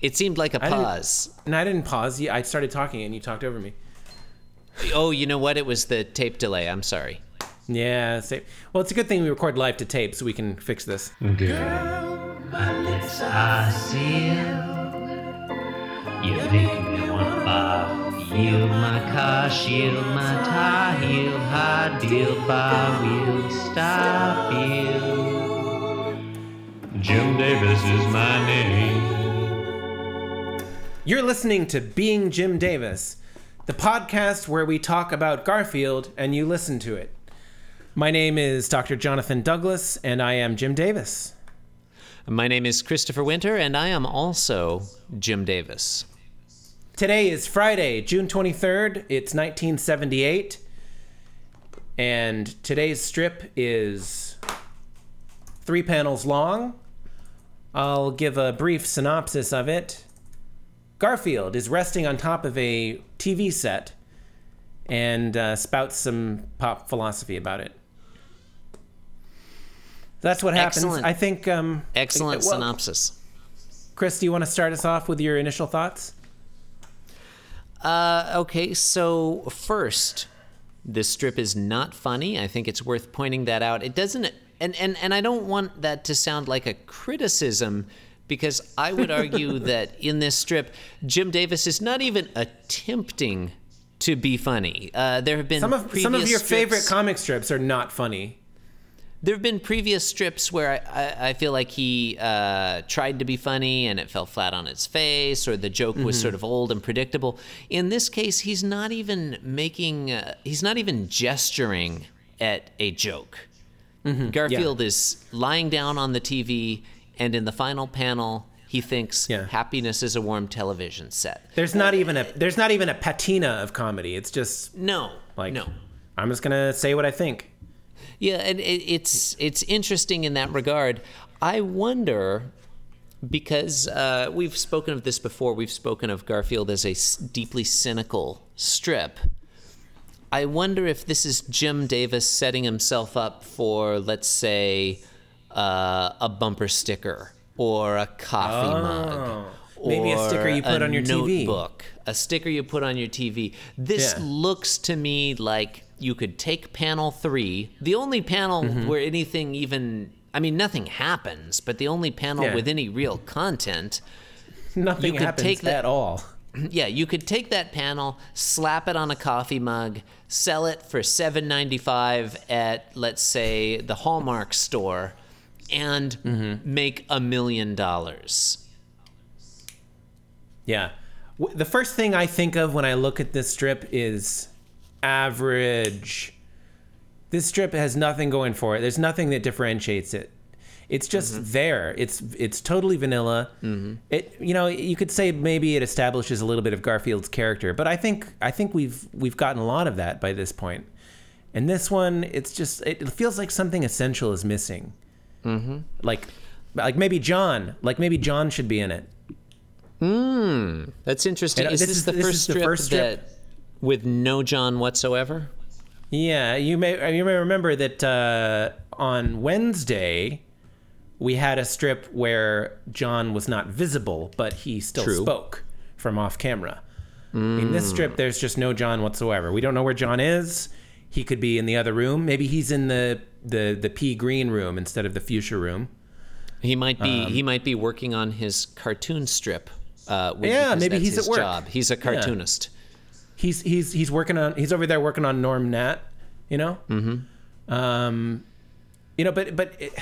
It seemed like a I didn't- pause. And I didn't pause. You- I started talking and you talked over me. Oh, you know what? It was the tape delay. I'm sorry. Yeah. Say, well, it's a good thing we record live to tape so we can fix this. Girl, my lips are sealed. You make me wanna barf. Yield my car, shield my tie, heel, high deal, bar wheel, stop you. Jim Davis is my name. You're listening to Being Jim Davis, the podcast where we talk about Garfield and you listen to it. My name is Dr. Jonathan Douglas, and I am Jim Davis. My name is Christopher Winter, and I am also Jim Davis. Today is Friday, June 23rd. It's 1978. And today's strip is three panels long. I'll give a brief synopsis of it. Garfield is resting on top of a TV set and uh, spouts some pop philosophy about it. That's what happens. Excellent. I think. Um, Excellent well, synopsis. Chris, do you want to start us off with your initial thoughts? Uh, okay, so first, this strip is not funny. I think it's worth pointing that out. It doesn't, and and and I don't want that to sound like a criticism, because I would argue that in this strip, Jim Davis is not even attempting to be funny. Uh, there have been Some of some of your strips- favorite comic strips are not funny. there have been previous strips where I, I, I feel like he uh, tried to be funny and it fell flat on its face, or the joke was Mm-hmm. sort of old and predictable. In this case, he's not even making, uh, he's not even gesturing at a joke. Mm-hmm. Garfield is lying down on the TV, and in the final panel, he thinks Yeah. happiness is a warm television set. There's not even a there's not even a patina of comedy. It's just No, like no. I'm just gonna say what I think. Yeah, and it, it's it's interesting in that regard. I wonder because uh, we've spoken of this before. We've spoken of Garfield as a s- deeply cynical strip. I wonder if this is Jim Davis setting himself up for, let's say, uh, a bumper sticker or a coffee mug. Oh, maybe a sticker or you put a on your TV. notebook, a sticker you put on your TV. This Yeah. looks to me like you could take panel three, the only panel Mm-hmm. where anything even, I mean, nothing happens, but the only panel Yeah. with any real content. Nothing You could happens take that- at all. Yeah, you could take that panel, slap it on a coffee mug, sell it for seven ninety five at let's say the Hallmark store, and Mm-hmm. make a million dollars. Yeah. The first thing I think of when I look at this strip is average. This strip has nothing going for it. There's nothing that differentiates it. It's just Mm-hmm. there. It's it's totally vanilla. It you know you could say maybe it establishes a little bit of Garfield's character, but I think I think we've we've gotten a lot of that by this point. And this one, it's just it feels like something essential is missing. Mm-hmm. Like like maybe John, like maybe John should be in it. Mm, that's interesting. And, is this is- the this first is the strip first strip? that with no John whatsoever? Yeah, you may you may remember that uh, on Wednesday we had a strip where John was not visible, but he still True. spoke from off camera. In this strip, there's just no John whatsoever. We don't know where John is. He could be in the other room. Maybe he's in the the the pea green room instead of the fuchsia room. He might be Um, he might be working on his cartoon strip. Uh, Yeah, maybe he's his at work. Job. He's a cartoonist. He's he's he's working on he's over there working on Gnorm Gnat, you know. Mm-hmm. Um, you know, but but it,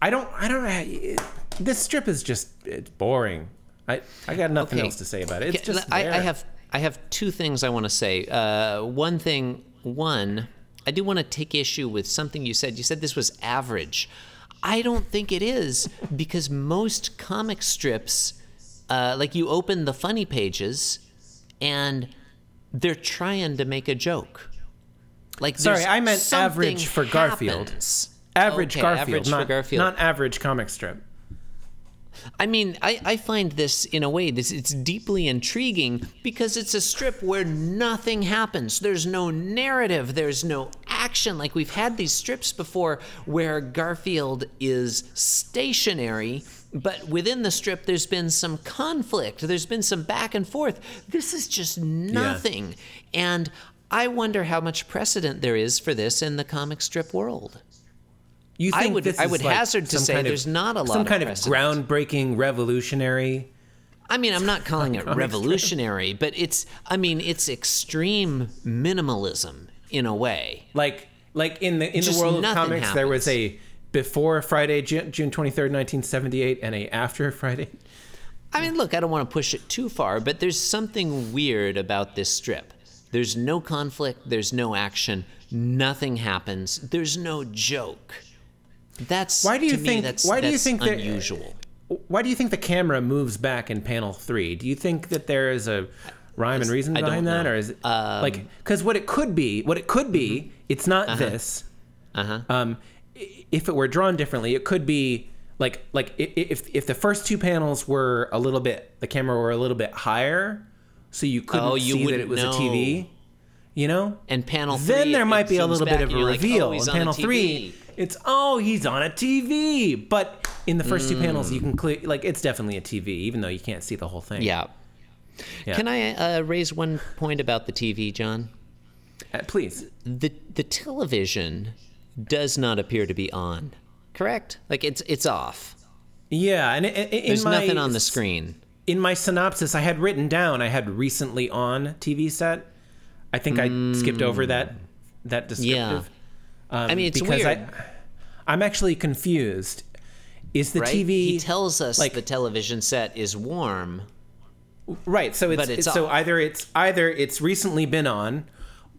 I don't I don't it, this strip is just it's boring. I I got nothing Okay. else to say about it. It's Yeah, just I, I have I have two things I want to say. Uh, one thing, one, I do want to take issue with something you said. You said this was average. I don't think it is because most comic strips, uh, like you open the funny pages, and they're trying to make a joke. Like Sorry, I meant average for Garfield. average Okay, Garfield, average not Garfield. not average comic strip. I mean, I, I find this in a way this it's deeply intriguing because it's a strip where nothing happens. There's no narrative, there's no action. Like we've had these strips before where Garfield is stationary but within the strip, there's been some conflict. There's been some back and forth. This is just nothing. And I wonder how much precedent there is for this in the comic strip world. You I would- this I would like hazard to say kind of- there's not a lot of. some kind of precedent. groundbreaking, revolutionary. I mean, I'm not calling it revolutionary, but it's, I mean, it's extreme minimalism in a way. Like like in the in Just the world of comics, there was a before Friday, Ju- June twenty third, nineteen seventy eight, and a after Friday. I mean, look, I don't want to push it too far, but there's something weird about this strip. There's no conflict, there's no action, nothing happens, there's no joke. That's Why do you to me, think? that's, why do you think that? unusual? Why do you think the camera moves back in panel three? Do you think that there is a rhyme and reason behind that, know. or is it like because what it could be? What it could be? It's not this. Uh-huh. Um, if it were drawn differently, it could be like like if if the first two panels were a little bit the camera were a little bit higher, so you couldn't Oh, you see that it was know. a TV. You know, And panel three, then there might be a little bit of a you're like, reveal. oh, in panel three, it's oh he's on a TV. But in the first two panels, you can clear like it's definitely a TV, even though you can't see the whole thing. Yeah. Yeah. Can I uh, raise one point about the TV, John? Uh, please. The the television does not appear to be on. Correct? Like it's it's off. Yeah, and i- i- in There's my, nothing on the screen. in my synopsis, I had written down I had recently on TV set. I think I skipped over that that descriptive. Um, I mean, it's because weird. I, I'm actually confused. Is the right? TV he tells us like- the television set is warm. right? So it's, it's it's so either it's either it's recently been on,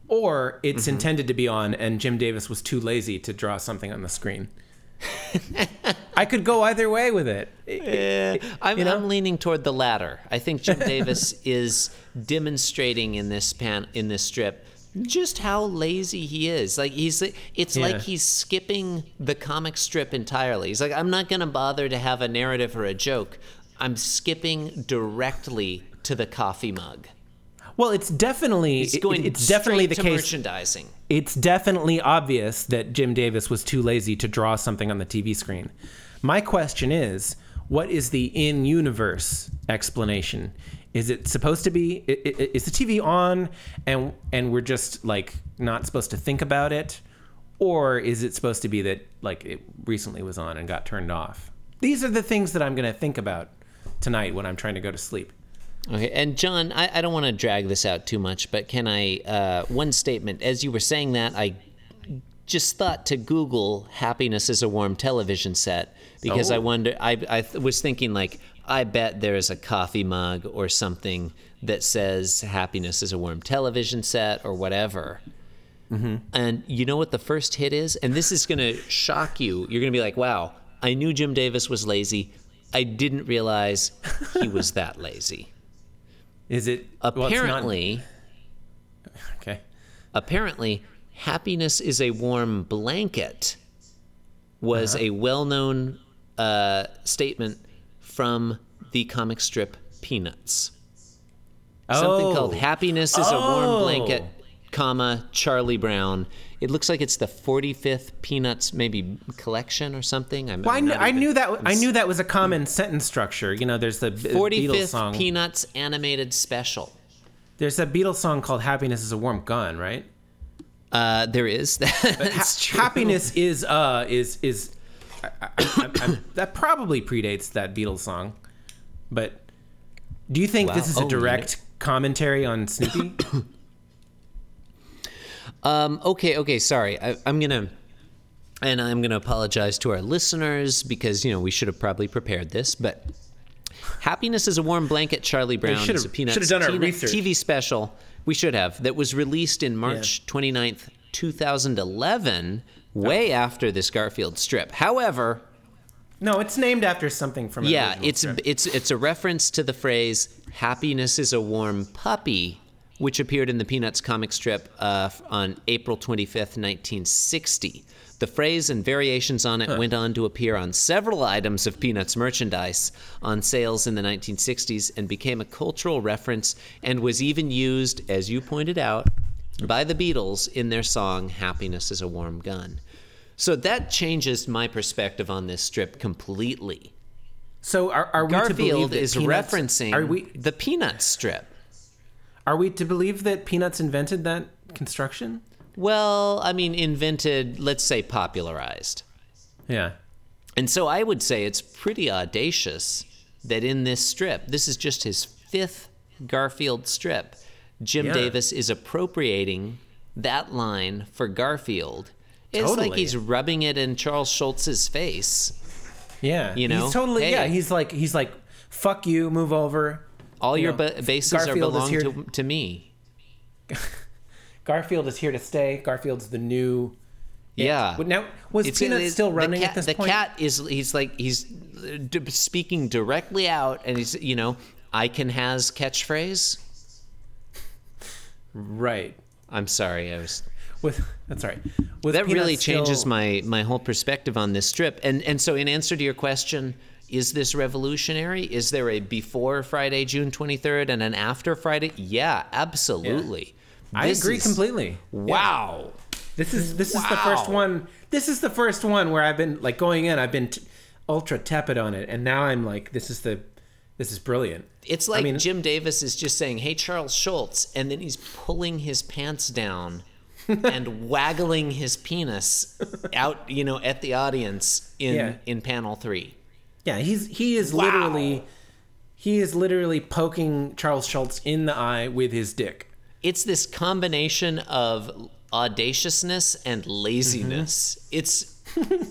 or it's Mm-hmm. intended to be on, and Jim Davis was too lazy to draw something on the screen. I could go either way with it. I'm, You know? I'm leaning toward the latter. I think Jim Davis is demonstrating in this pan in this strip just how lazy he is. Like he's it's Yeah. like he's skipping the comic strip entirely. He's like I'm not going to bother to have a narrative or a joke. I'm skipping directly to the coffee mug. Well, it's definitely He's it- going it's definitely the case. merchandising. it's definitely obvious that Jim Davis was too lazy to draw something on the TV screen. My question is, what is the in-universe explanation? Is it supposed to be is the TV on and and we're just like not supposed to think about it or is it supposed to be that like it recently was on and got turned off? These are the things that I'm going to think about tonight when I'm trying to go to sleep. Okay, and John, I, I don't want to drag this out too much, but can I, uh, one statement, as you were saying that, I just thought to Google happiness is a warm television set because I Oh. wonder, I, I th- was thinking like, I bet there is a coffee mug or something that says happiness is a warm television set or whatever. Mm-hmm. And you know what the first hit is? And this is going to shock you. You're going to be like, wow, I knew Jim Davis was lazy. I didn't realize he was that lazy. Is it well, not- Apparently, okay. apparently, happiness is a warm blanket was Uh-huh. a well-known uh, statement from the comic strip Peanuts. Something Oh. called "Happiness is a warm Oh. blanket," comma Charlie Brown. It looks like it's the 45th Peanuts maybe collection or something. I'm, Well, I, I'm I even- knew that. I knew that was a common sentence structure. You know, there's the B- Beatles 45th song. Peanuts animated special. there's a Beatles song called "Happiness Is a Warm Gun," right? Uh, there is. That's true. Happiness is uh is is I, I, I, that probably predates that Beatles song, but do you think Wow. this is a Oh, direct commentary on Snoopy? Um, okay, okay, sorry. I, I'm gonna, and I'm gonna apologize to our listeners because you know we should have probably prepared this, but "Happiness is a Warm Blanket." Charlie Brown should a have- should have done our Peanut research. TV special. We should have that was released in March 29th, 2011, way Oh. after this Garfield strip. However, no, it's named after something from. yeah, it's strip. it's it's a reference to the phrase "happiness is a warm puppy," which appeared in the Peanuts comic strip uh, on April 25th, 1960. The phrase and variations on it went on to appear on several items of Peanuts merchandise on sales in the 1960s and became a cultural reference and was even used, as you pointed out, by the Beatles in their song "Happiness is a Warm Gun." So that changes my perspective on this strip completely. So are, are we to believe Garfield is Peanuts, referencing Are we the Peanut strip. Are we to believe that Peanuts invented that construction? Well, I mean, invented, let's say popularized. Yeah. And so I would say it's pretty audacious that in this strip, this is just his fifth Garfield strip, Jim Yeah. Davis is appropriating that line for Garfield. It's like he's rubbing it in Charles Schulz's face. Yeah. You know? He's totally yeah, he's like he's like fuck you, move over. All You your know, ba- bases are Garfield is belong here- to, to me. Garfield is here to stay. Garfield's the new Yeah. But now was It's- Peanuts it's- still running cat, at this the point? The cat is he's like he's uh, speaking directly out and he's you know i can has catchphrase Right. i'm sorry i was With that's right. Was that really Peanuts changes my my whole perspective on this strip and and so in answer to your question is this revolutionary is there a before friday june 23rd and an after friday yeah absolutely I This agree is- completely. wow This is this is the first one. This is the first one where I've been like going in. I've been t- ultra tepid on it, and now I'm like, this is the, this is brilliant. It's like I mean- Jim Davis is just saying, "Hey, Charles Schulz," and then he's pulling his pants down and waggling his penis out, you know, at the audience in Yeah. in panel three. Yeah, he's he is Wow. literally, he is literally poking Charles Schulz in the eye with his dick. It's this combination of audaciousness and laziness. Mm-hmm. It's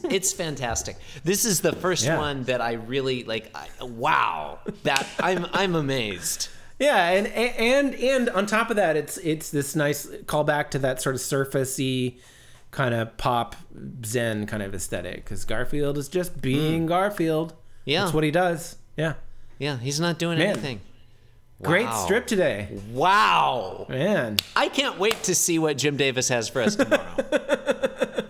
it's fantastic. This is the first Yeah. one that I really like. I, wow, that I'm I'm amazed. Yeah, and and and on top of that, it's it's this nice callback to that sort of surfacey kind of pop zen kind of aesthetic because Garfield is just being Garfield. Yeah. that's what he does. Yeah, Yeah, he's not doing Man. anything. great Wow. strip today, Wow. man. I can't wait to see what Jim Davis has for us tomorrow.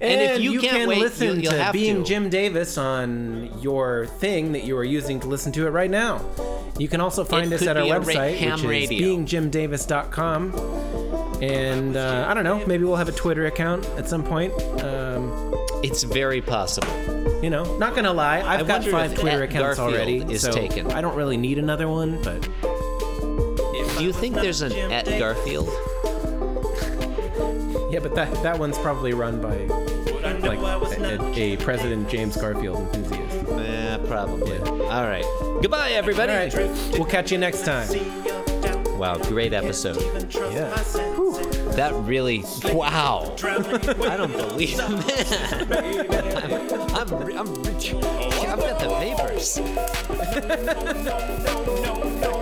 And, if you can't can wait, listen you'll to Being to. Jim Davis on your thing that you are using to listen to it right now. You can also find It us at our website, which radio. is beingjimdavis.com. And uh, I don't know, maybe we'll have a Twitter account at some point. Um, it's very possible. You know, not gonna lie, I've I got five Twitter accounts Garfield already, is so taken. I don't really need another one. But Do you think there's an at Garfield? yeah, but that that one's probably run by like a, a President James Garfield enthusiast. Eh, probably. All right. Goodbye, everybody. All right, we'll catch you next time. Wow, great episode. Yeah. That really, wow. I don't believe that. I'm, I'm, I'm, I've got the papers. no, no, no, no,